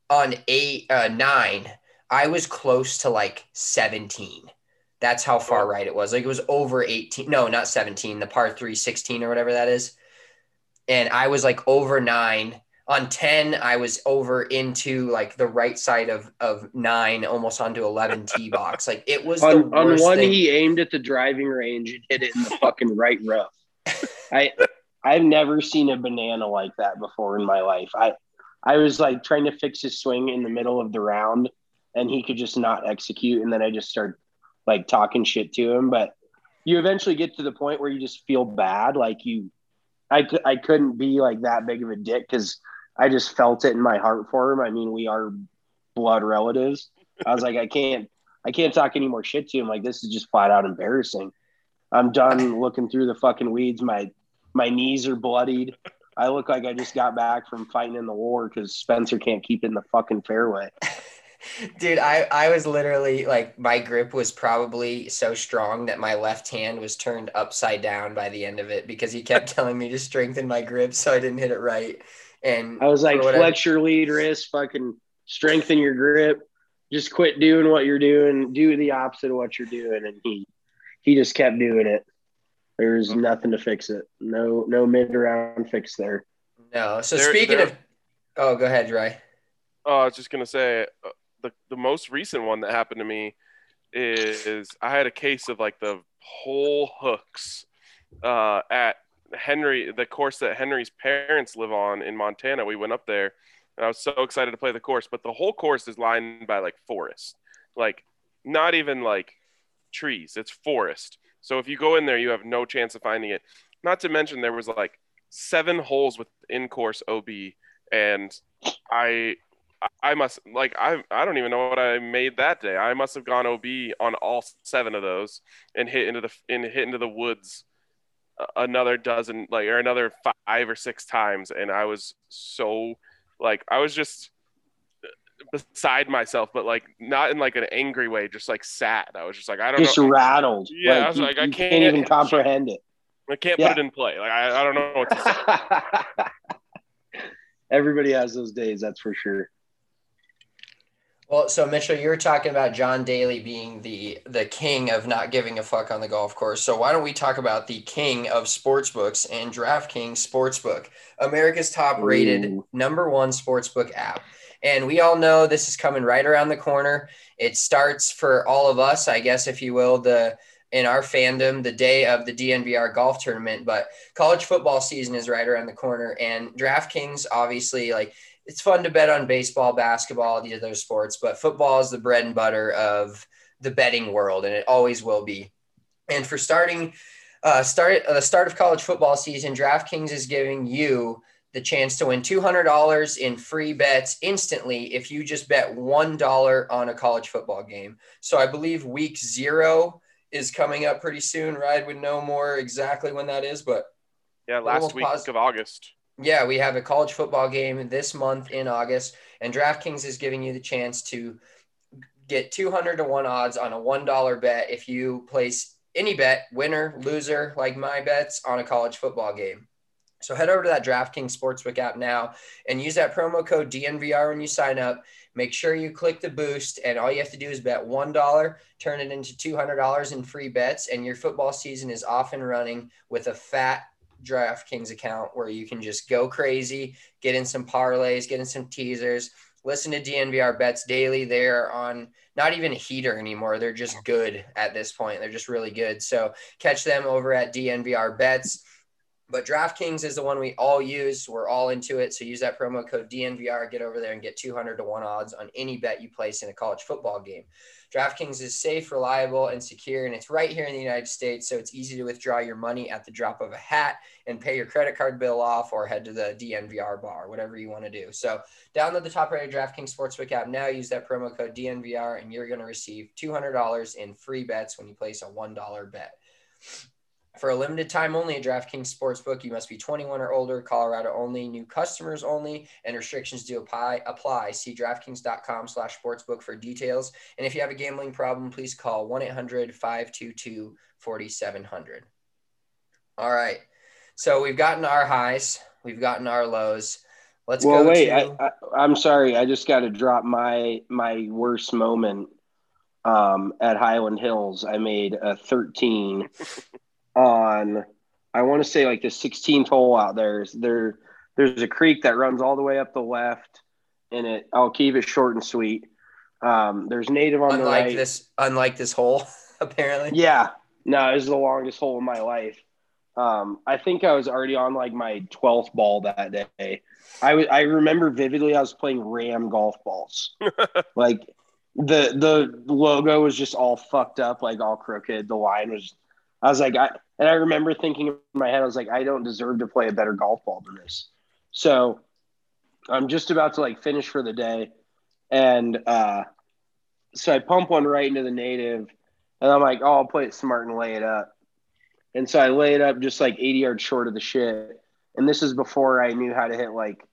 Speaker 4: on 8 uh 9 I was close to like 17 that's how far right it was. Like it was over 18. No, not 17, the par 3 16 or whatever that is. And I was like over nine. On 10, I was over into like the right side of, of nine, almost onto 11 tee <laughs> box. Like it was
Speaker 5: on, on one, thing. he aimed at the driving range and hit it in the fucking right rough. I, I've never seen a banana like that before in my life. I, I was like trying to fix his swing in the middle of the round and he could just not execute. And then I just started like talking shit to him, but you eventually get to the point where you just feel bad. Like you, I, I couldn't be like that big of a dick because I just felt it in my heart for him. I mean, we are blood relatives. I was like, I can't, I can't talk any more shit to him. Like this is just flat out embarrassing. I'm done looking through the fucking weeds. My, my knees are bloodied. I look like I just got back from fighting in the war because Spencer can't keep it in the fucking fairway. <laughs>
Speaker 4: Dude, I, I was literally like my grip was probably so strong that my left hand was turned upside down by the end of it because he kept <laughs> telling me to strengthen my grip so I didn't hit it right. And
Speaker 5: I was like, flex your lead wrist, fucking strengthen your grip. Just quit doing what you're doing. Do the opposite of what you're doing. And he he just kept doing it. There's nothing to fix it. No no mid round fix there.
Speaker 4: No. So
Speaker 6: There-
Speaker 4: speaking
Speaker 6: there-
Speaker 4: of Oh, go ahead, Dry.
Speaker 6: Oh, I was just gonna say uh, the the most recent one that happened to me is I had a case of like the whole hooks uh, at Henry, the course that Henry's parents live on in Montana. We went up there, and I was so excited to play the course. But the whole course is lined by like forest, like not even like trees. It's forest. So if you go in there, you have no chance of finding it. Not to mention there was like seven holes with in course OB, and I I must like I I don't even know what I made that day. I must have gone OB on all seven of those and hit into the in hit into the woods another dozen like or another five or six times, and I was so like I was just beside myself, but like not in like an angry way, just like sad. I was just like I don't
Speaker 5: Just
Speaker 6: know.
Speaker 5: rattled.
Speaker 6: Yeah, I was
Speaker 5: you-
Speaker 6: like, I
Speaker 5: you
Speaker 6: can't
Speaker 5: can't even comprehend it.
Speaker 6: I can't
Speaker 5: Yeah.
Speaker 6: put it in play. Like I, I don't know what to say. <laughs>
Speaker 5: Everybody has those days, that's for sure.
Speaker 4: Well, so Mitchell, you were talking about John Daly being the the king of not giving a fuck on the golf course. So why don't we talk about the king of sports books and DraftKings Sportsbook, America's top rated number one sportsbook app. And we all know this is coming right around the corner. It starts for all of us, I guess, if you will, the in our fandom, the day of the DNVR golf tournament. But college football season is right around the corner, and DraftKings obviously like it's fun to bet on baseball, basketball, the other sports, but football is the bread and butter of the betting world, and it always will be. And for starting, uh, start uh, the start of college football season, DraftKings is giving you the chance to win $200 in free bets instantly if you just bet $1 on a college football game. So I believe week zero is coming up pretty soon. Ride would know more exactly when that is, but
Speaker 6: Yeah, last week
Speaker 4: pos-
Speaker 6: of August.
Speaker 4: yeah, we have a college football game this month in August, and DraftKings is giving you the chance to get 200 to 1 odds on a $1 bet if you place any bet, winner, loser, like my bets, on a college football game. So head over to that DraftKings Sportsbook app now and use that promo code DNVR when you sign up. Make sure you click the boost, and all you have to do is bet $1, turn it into $200 in free bets, and your football season is off and running with a fat DraftKings account where you can just go crazy, get in some parlays, get in some teasers, listen to DNVR bets daily. They're on not even a heater anymore. They're just good at this point. They're just really good. So catch them over at DNVR bets. But DraftKings is the one we all use. We're all into it. So use that promo code DNVR, get over there and get 200 to 1 odds on any bet you place in a college football game. DraftKings is safe, reliable, and secure, and it's right here in the United States. So it's easy to withdraw your money at the drop of a hat and pay your credit card bill off or head to the DNVR bar, whatever you want to do. So download the top rated DraftKings Sportsbook app now. Use that promo code DNVR, and you're going to receive $200 in free bets when you place a $1 bet. For a limited time only at DraftKings Sportsbook, you must be 21 or older, Colorado only, new customers only, and restrictions do apply. apply. See DraftKings.com slash sportsbook for details. And if you have a gambling problem, please call 1-800-522-4700. All right. So we've gotten our highs. We've gotten our lows. Let's
Speaker 5: well,
Speaker 4: go
Speaker 5: wait.
Speaker 4: to...
Speaker 5: I, I, I'm sorry. I just got to drop my my worst moment um, at Highland Hills. I made a 13 <laughs> on. I want to say like the 16th hole out there. There, there's a creek that runs all the way up the left, and it. I'll keep it short and sweet. Um, there's native on the
Speaker 4: unlike
Speaker 5: right.
Speaker 4: this unlike this hole, <laughs> apparently.
Speaker 5: Yeah, no, it was the longest hole in my life. Um, I think I was already on like my 12th ball that day. I I remember vividly I was playing Ram golf balls. <laughs> like the the logo was just all fucked up, like all crooked. The line was I was like I and I remember thinking in my head, I was like, I don't deserve to play a better golf ball than this. So I'm just about to like finish for the day. And uh so I pump one right into the native and I'm like, oh, I'll play it smart and lay it up. And so I lay it up just like 80 yards short of the shit. And this is before I knew how to hit like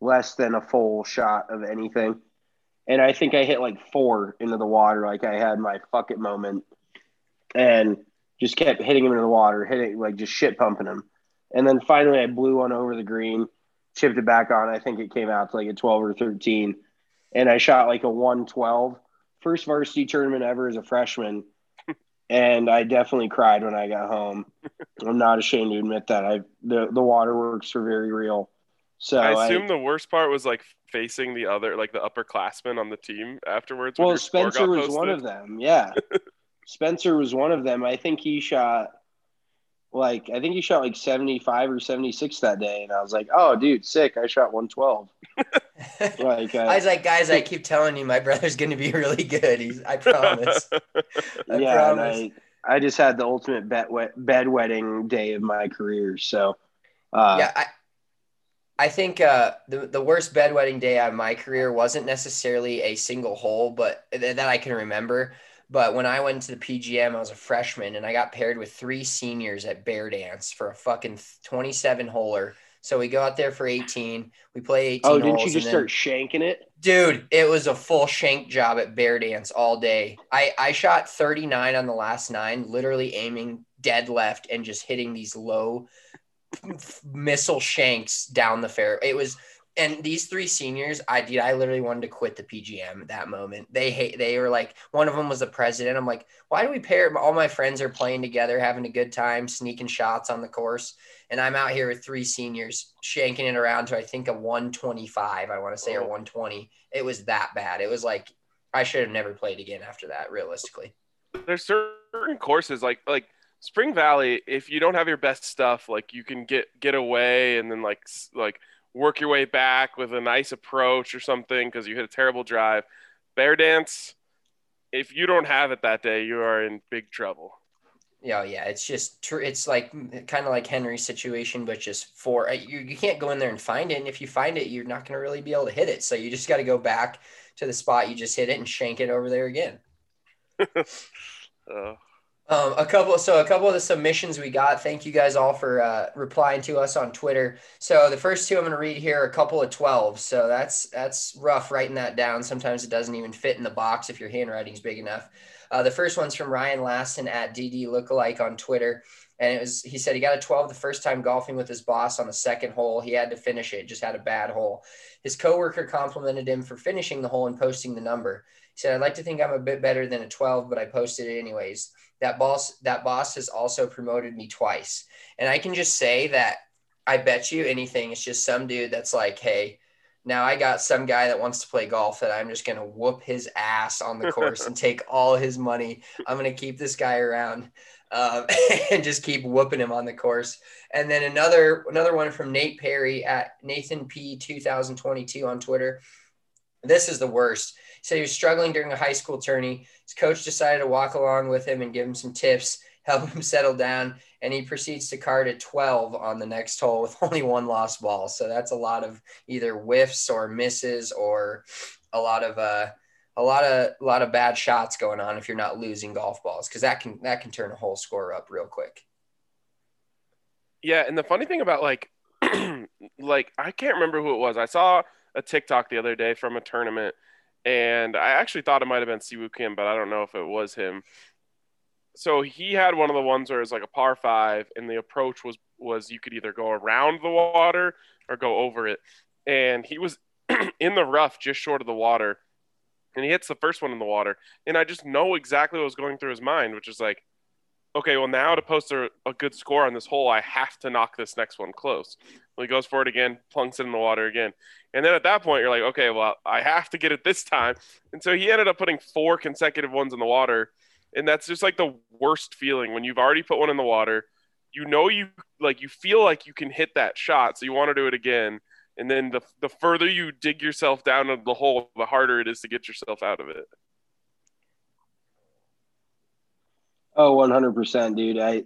Speaker 5: less than a full shot of anything. and I think I hit like four into the water. Like I had my fuck it moment, and just kept hitting him into the water, hitting like just shit pumping him. And then finally, I blew one over the green, chipped it back on. I think it came out to like a 12 or 13. And I shot like a 112. First varsity tournament ever as a freshman. <laughs> and I definitely cried when I got home. I'm not ashamed to admit that. I the the waterworks were very real. So
Speaker 6: I assume I, the worst part was like facing the other, like the upperclassmen on the team afterwards.
Speaker 5: Well, Spencer was one of them. Yeah, <laughs> Spencer was one of them. I think he shot like I think he shot like 75 or 76 that day and I was like, "Oh, dude, sick. I shot 112." <laughs>
Speaker 4: like uh, I was like, "Guys, I keep telling you my brother's going to be <laughs> really good. He's I promise." <laughs>
Speaker 5: I yeah, promise. I, I just had the ultimate bed wet, bedwetting day of my career, so uh,
Speaker 4: Yeah, I I think uh, the the worst bedwetting day of my career wasn't necessarily a single hole, but that I can remember. But when I went to the PGM, I was a freshman and I got paired with three seniors at Bear Dance for a fucking 27 holer. So we go out there for 18. We play 18.
Speaker 5: Oh, didn't you just then, start shanking it?
Speaker 4: Dude, it was a full shank job at Bear Dance all day. I, I shot 39 on the last nine, literally aiming dead left and just hitting these low <laughs> missile shanks down the fair. It was and these three seniors, I did. I literally wanted to quit the PGM at that moment. They hate. They were like, one of them was the president. I'm like, why do we pair? All my friends are playing together, having a good time, sneaking shots on the course, and I'm out here with three seniors shanking it around to I think a 125. I want to say or 120. It was that bad. It was like I should have never played again after that. Realistically,
Speaker 6: there's certain courses like like Spring Valley. If you don't have your best stuff, like you can get get away and then like like work your way back with a nice approach or something because you hit a terrible drive. Bear dance, if you don't have it that day, you are in big trouble.
Speaker 4: Yeah, yeah, it's just true. it's like kind of like Henry's situation, but just for uh, you, you can't go in there and find it, and if you find it, you're not going to really be able to hit it. So you just got to go back to the spot you just hit it and shank it over there again. uh, <laughs> um, a couple, so a couple of the submissions we got. Thank you guys all for uh, replying to us on Twitter. So the first two I'm going to read here are a couple of 12. So that's that's rough writing that down. Sometimes it doesn't even fit in the box if your handwriting's big enough. Uh, the first one's from Ryan Laston at DD Lookalike on Twitter, and it was he said he got a 12 the first time golfing with his boss on the second hole. He had to finish it, just had a bad hole. His coworker complimented him for finishing the hole and posting the number. He said, "I'd like to think I'm a bit better than a 12, but I posted it anyways." That boss that boss has also promoted me twice. And i can just say that i bet you anything it's just some dude that's like hey now i got some guy that wants to play golf that i'm just going to whoop his ass on the course and <laughs> take all his money. I'm going to keep this guy around um, <laughs> and just keep whooping him on the course. And then another another one from nate perry at nathan p 2022 on twitter. This is the worst said he was struggling during a high school tourney. His coach decided to walk along with him and give him some tips, <laughs> help him settle down, and he proceeds to card a 12 on the next hole with <laughs> only one lost ball. So that's a lot of either whiffs or misses or a lot of uh, a lot of a lot of bad shots going on if you're not losing golf balls because that can that can turn a whole score up real quick.
Speaker 6: Yeah, and the funny thing about like <clears throat> like I can't remember who it was. I saw a TikTok the other day from a tournament and I actually thought it might have been Si Woo Kim, but I don't know if it was him. So he had one of the ones where it's like a par five, and the approach was was you could either go around the water or go over it, and he was <clears throat> in the rough just short of the water, and he hits the first one in the water, and I just know exactly what was going through his mind, which is like, okay, well now to post a, a good score on this hole, I have to knock this next one close. Well, he goes for it again, plunks it in the water again. And then at that point, you're like, okay, well, I have to get it this time. And so he ended up putting four consecutive ones in the water. And that's just like the worst feeling when you've already put one in the water. You know, you like, you feel like you can hit that shot. So you want to do it again. And then the, the further you dig yourself down the hole, the harder it is to get yourself out of it.
Speaker 5: Oh, 100%, dude. I,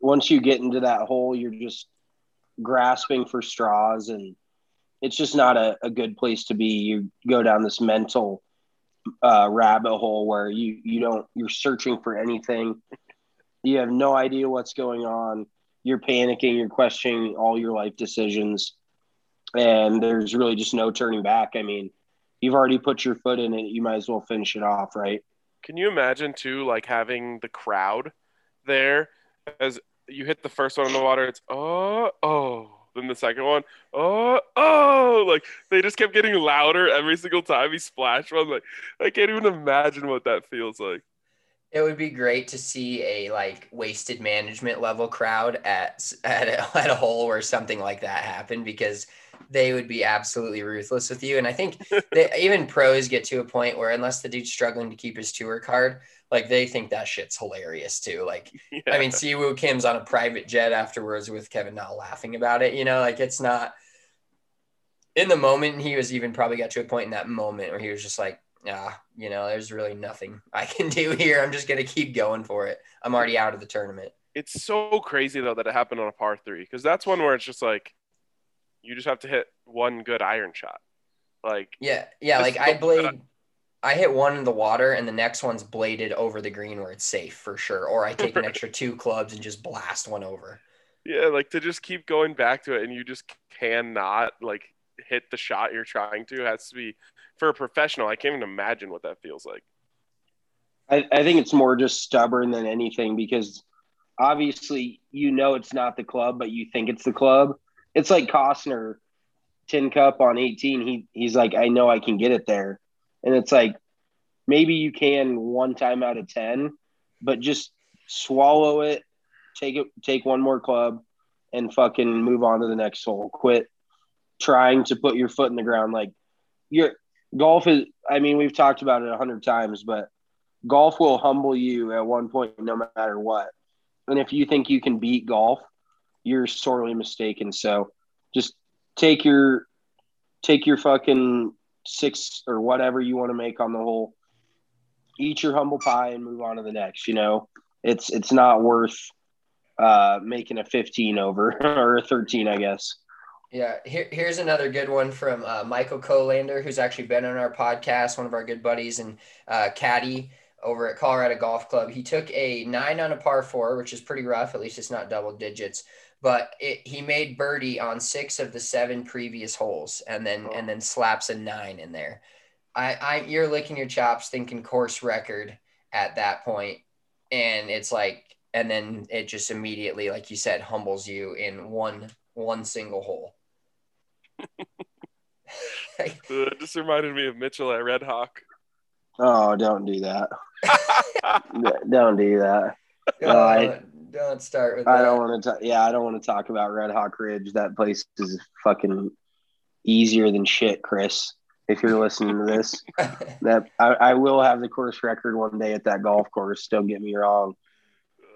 Speaker 5: once you get into that hole, you're just grasping for straws and it's just not a, a good place to be. You go down this mental uh, rabbit hole where you you don't you're searching for anything. You have no idea what's going on. You're panicking. You're questioning all your life decisions, and there's really just no turning back. I mean, you've already put your foot in it. You might as well finish it off, right?
Speaker 6: Can you imagine too, like having the crowd there as you hit the first one in the water? It's oh oh. Then the second one, oh oh, like they just kept getting louder every single time he splashed one. Like I can't even imagine what that feels like.
Speaker 4: It would be great to see a like wasted management level crowd at at a, <laughs> at a hole where something like that happened because they would be absolutely ruthless with you. And I think <laughs> that even pros get to a point where unless the dude's struggling to keep his tour card, like they think that shit's hilarious too. Like, yeah. <laughs> I mean, Si Woo Kim's on a private jet afterwards with Kevin Na laughing about it. You know, like it's not in the moment. He was even probably got to a point in that moment where he was just like, ah, you know, there's really nothing <laughs> I can do here. I'm just gonna keep going for it. I'm already out of the tournament.
Speaker 6: It's so crazy though that it happened on a par three because that's one where it's just like you just have to hit one good iron shot. Like
Speaker 4: yeah, yeah. Like I blade, I hit one in the water, and the next one's bladed over the green where it's safe for sure. Or I take an <laughs> extra two clubs and just blast one over.
Speaker 6: Yeah, like to just keep going back to it, and you just cannot like hit the shot you're trying to. It has to be for a professional. I can't even imagine what that feels like.
Speaker 5: I, I think it's more just stubborn than anything because obviously you know it's not the club, but you think it's the club it's like Costner, tin cup on 18. He he's like, I know I can get it there. And it's like maybe you can one time out of 10, but just swallow it, take it, take one more club and fucking move on to the next hole. Quit trying to put your foot in the ground. Like your golf is, I mean, we've talked about it a hundred times, but golf will humble you at one point, no matter what. And if you think you can beat golf, you're sorely mistaken. So just take your take your fucking six or whatever you want to make on the hole. Eat your humble pie and move on to the next. You know, it's it's not worth uh, making a 15 over <laughs> or a 13, I guess.
Speaker 4: Yeah, here, here's another good one from uh, Michael Colander, who's actually been on our podcast, one of our good buddies and uh, caddy over at Colorado Golf Club. He took a nine on a par four, which is pretty rough. At least it's not double digits but it, he made birdie on six of the seven previous holes and then oh. and then slaps a nine in there. I, I you're licking your chops thinking course record at that point and it's like and then it just immediately like you said humbles you in one one single hole. <laughs>
Speaker 6: It just reminded me of mitchell at red hawk.
Speaker 5: Oh don't do that. <laughs> Don't do that. <laughs> Uh, I,
Speaker 4: don't start with.
Speaker 5: I that. don't want to. Yeah, I don't want to talk about Red Hawk Ridge. That place is fucking easier than shit, Chris. If you're listening to this, <laughs> that I, I, will have the course record one day at that golf course. Don't get me wrong.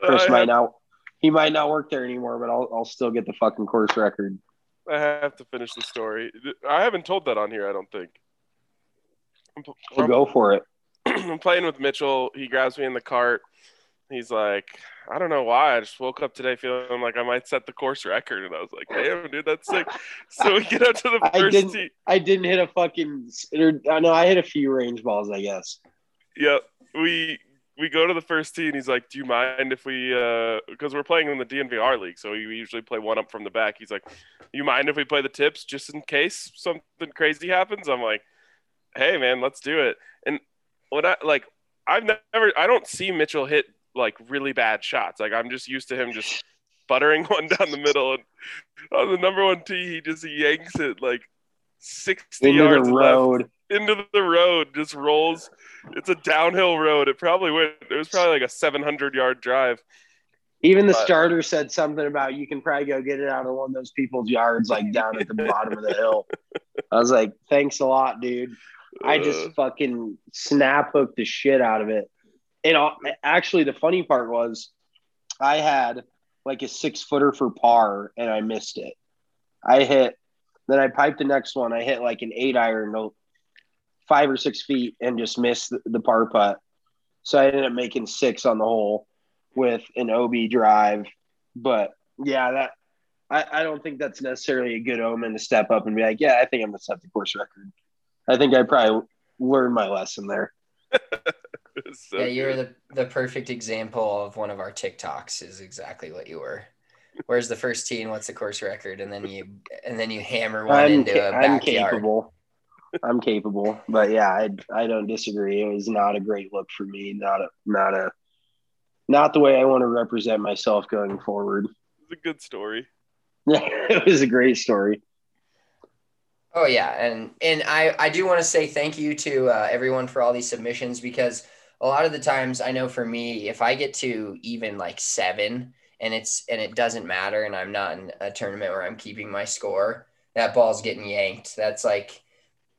Speaker 5: Chris I might have, not. He might not work there anymore, but I'll I'll still get the fucking course record.
Speaker 6: I have to finish the story. I haven't told that on here. I don't think.
Speaker 5: So go for it. <clears throat>
Speaker 6: I'm playing with Mitchell. He grabs me in the cart. He's like, I don't know why. I just woke up today feeling like I might set the course record, and I was like, "Damn, dude, that's sick." <laughs> So we get up to the first
Speaker 5: I didn't,
Speaker 6: tee.
Speaker 5: I didn't hit a fucking. I know I hit a few range balls, I guess.
Speaker 6: Yep. We we go to the first tee, and he's like, "Do you mind if we?" Because uh, we're playing in the DNVR league, so we usually play one up from the back. He's like, "You mind if we play the tips just in case something crazy happens?" I'm like, "Hey, man, let's do it." And what I like, I've never, I don't see Mitchell hit like really bad shots. Like I'm just used to him just buttering <laughs> one down the middle, and on the number one tee, he just yanks it like sixty
Speaker 5: into
Speaker 6: yards
Speaker 5: the road.
Speaker 6: Left, into the road, just rolls. It's a downhill road. It probably went. It was probably like a seven hundred yard drive.
Speaker 5: Even the but, starter said something about you can probably go get it out of one of those people's yards, like down at the bottom of the hill. <laughs> I was like, thanks a lot, dude. I just fucking snap hooked the shit out of it and actually the funny part was I had like a six footer for par and I missed it. I hit, then I piped the next one. I hit like an eight iron, no, five or six feet, and just missed the, the par putt. So I ended up making six on the hole with an OB drive. But yeah, that I, I don't think that's necessarily a good omen to step up and be like, yeah, I think I'm gonna set the course record. I think I probably learned my lesson there. <laughs> <laughs>
Speaker 4: so yeah, you're the the perfect example of one of our TikToks. Is exactly what you were. Where's the first tee and what's the course record, and then you and then you hammer one
Speaker 5: I'm
Speaker 4: into
Speaker 5: ca-
Speaker 4: a backyard.
Speaker 5: I'm capable. I'm capable, but yeah, I I don't disagree. It was not a great look for me. Not a not a not the way I want to represent myself going forward.
Speaker 6: It's a good story.
Speaker 5: Yeah, <laughs> it was a great story.
Speaker 4: Oh yeah, and and I I do want to say thank you to uh, everyone for all these submissions because a lot of the times I know for me if I get to even like seven and it's and it doesn't matter and I'm not in a tournament where I'm keeping my score, that ball's getting yanked. That's like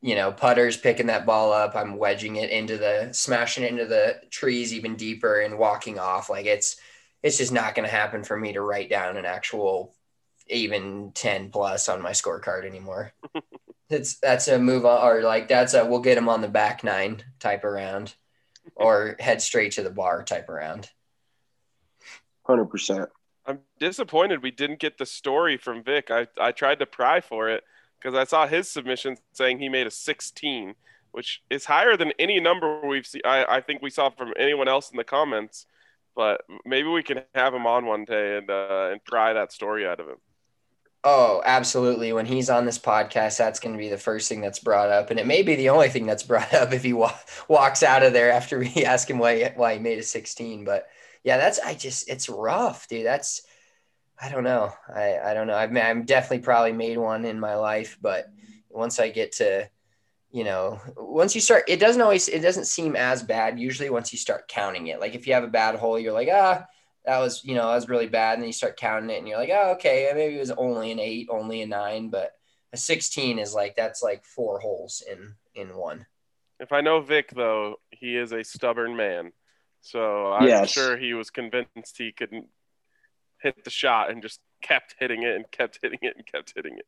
Speaker 4: you know, putters picking that ball up. I'm wedging it into the, smashing it into the trees even deeper and walking off. Like it's, it's just not going to happen for me to write down an actual even 10 plus on my scorecard anymore. <laughs> it's, that's a move on, or like that's a, we'll get him on the back nine type around or head straight to the bar type around.
Speaker 5: 100%.
Speaker 6: I'm disappointed we didn't get the story from Vic. I, I tried to pry for it because I saw his submission saying he made a 16, which is higher than any number we've seen. I, I think we saw from anyone else in the comments. But maybe we can have him on one day and uh, and pry that story out of him.
Speaker 4: Oh, absolutely. When he's on this podcast, that's going to be the first thing that's brought up, and it may be the only thing that's <laughs> brought up if he wa- walks out of there after we <laughs> ask him why why he made a 16. But yeah, that's I just it's rough, dude. That's I don't know. I, I don't know. I've, I've definitely probably made one in my life, but once I get to, you know, once you start, it doesn't always, it doesn't seem as bad. Usually once you start counting it, like if you have a bad hole, you're like, ah, that was, you know, that was really bad. And then you start counting it and you're like, oh, okay, maybe it was only an eight, only a nine, but a 16 is like, that's like four holes in, in one.
Speaker 6: If I know Vic though, he is a stubborn man. So I'm yes. sure he was convinced he couldn't hit the shot and just kept hitting it and kept hitting it and kept hitting it.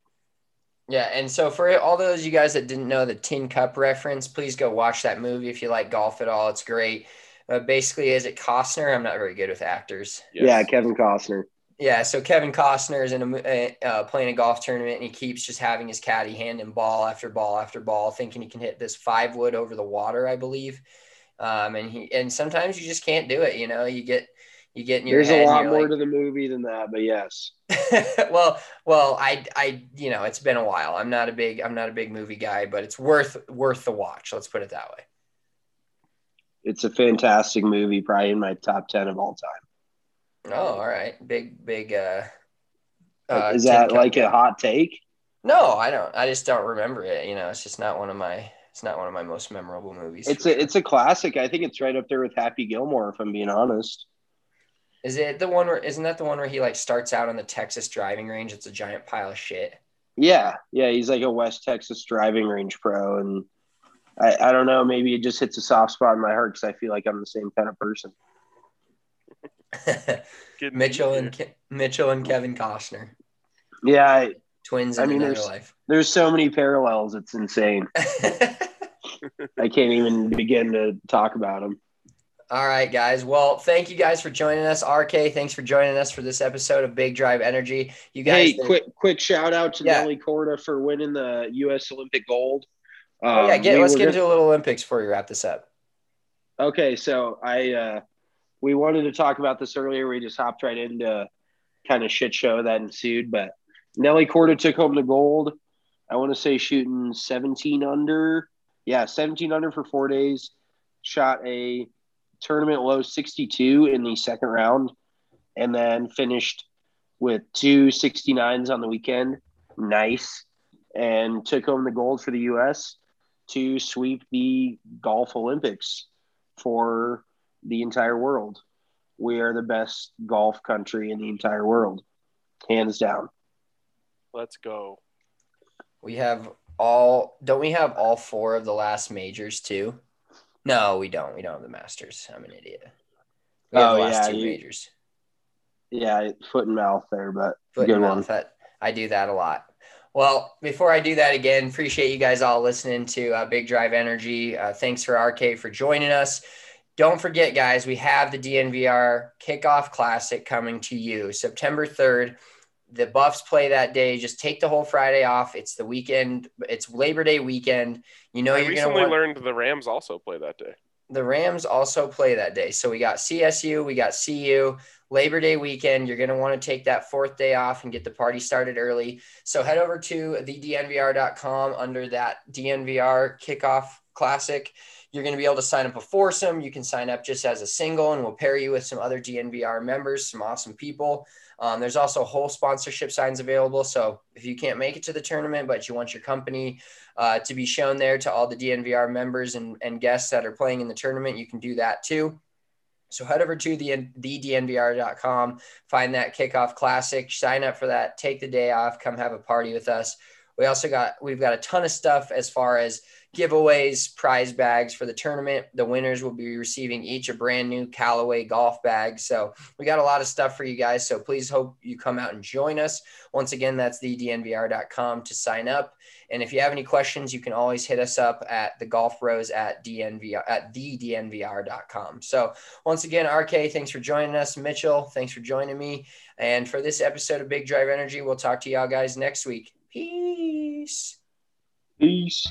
Speaker 4: Yeah, and so for all those you guys that didn't know the Tin Cup reference, please go watch that movie if you like golf at all. It's great. Uh, basically, is it Costner? I'm not very good with actors.
Speaker 5: Yes. Yeah, Kevin Costner.
Speaker 4: Yeah, so Kevin Costner is in a uh, playing a golf tournament, and he keeps just having his caddy hand him ball after ball after ball, thinking he can hit this five wood over the water, I believe. Um, and he and sometimes you just can't do it. You know, you get you get in your
Speaker 5: There's a lot more like, to the movie than that, but yes. <laughs>
Speaker 4: well, well, I, I, you know, it's been a while. I'm not a big, I'm not a big movie guy, but it's worth, worth the watch. Let's put it that way.
Speaker 5: It's a fantastic movie, probably in my top ten of all time.
Speaker 4: Oh, all right, big, big. uh,
Speaker 5: uh Is that like a hot take?
Speaker 4: No, I don't. I just don't remember it. You know, it's just not one of my. It's not one of my most memorable movies.
Speaker 5: It's a, sure. it's a classic. I think it's right up there with Happy Gilmore, if I'm being honest.
Speaker 4: Is it the one where isn't that the one where he like starts out on the Texas driving range? It's a giant pile of shit.
Speaker 5: Yeah, yeah, he's like a West Texas driving range pro, and I, I don't know, maybe it just hits a soft spot in my heart because I feel like I'm the same kind of person. <laughs>
Speaker 4: Mitchell and Ke- Mitchell and Kevin Costner.
Speaker 5: Yeah, I,
Speaker 4: twins. I mean,
Speaker 5: there's
Speaker 4: life.
Speaker 5: there's so many parallels. It's insane. <laughs> I can't even begin to talk about them.
Speaker 4: All right, guys. Well, thank you guys for joining us. RK, thanks for joining us for this episode of Big Drive Energy. You guys,
Speaker 5: hey, quick, quick shout out to yeah. Nelly Korda for winning the U.S. Olympic gold.
Speaker 4: Um, oh, yeah, um, get, we let's get into a little Olympics before you wrap this up.
Speaker 5: Okay, so I uh, we wanted to talk about this earlier. We just hopped right into kind of shit show that ensued, but Nelly Korda took home the gold. I want to say shooting 17 under. Yeah, 17 under for four days. Shot a tournament low 62 in the second round, and then finished with two 69s on the weekend. Nice. And took home the gold for the U.S. to sweep the Golf Olympics for the entire world. We are the best golf country in the entire world, hands down.
Speaker 6: Let's go.
Speaker 4: We have all, don't we have all four of the last majors too? No, we don't. We don't have the Masters. I'm an idiot. We have oh, the last yeah, two you, majors.
Speaker 5: Yeah, foot and mouth there, but
Speaker 4: foot good and mouth. That, I do that a lot. Well, before I do that again, appreciate you guys all listening to uh, Big Drive Energy. Uh, thanks for RK for joining us. Don't forget, guys, we have the DNVR Kickoff Classic coming to you September 3rd the Buffs play that day. Just take the whole Friday off. It's the weekend. It's Labor Day weekend. You know, I you're recently
Speaker 6: want... learned the Rams also play that day.
Speaker 4: The Rams also play that day. So we got CSU, we got CU. Labor Day weekend. You're going to want to take that fourth day off and get the party started early. So head over to thednvr.com under that DNVR kickoff classic. You're going to be able to sign up a foursome. You can sign up just as a single, and we'll pair you with some other DNVR members, some awesome people. Um, there's also whole sponsorship signs available. So if you can't make it to the tournament, but you want your company uh, to be shown there to all the DNVR members and, and guests that are playing in the tournament, you can do that too. So head over to the thednvr.com, find that kickoff classic, sign up for that, take the day off, come have a party with us. We also got we've got a ton of stuff as far as giveaways, prize bags for the tournament. The winners will be receiving each a brand new Callaway golf bag. So we got a lot of stuff for you guys. So please hope you come out and join us. Once again, that's thednvr.com to sign up. And if you have any questions, you can always hit us up at the golf rose at dnvr at thednvr.com. So once again, RK, thanks for joining us. Mitchell, thanks for joining me. And for this episode of Big Drive Energy, we'll talk to y'all guys next week. Peace.
Speaker 5: Peace.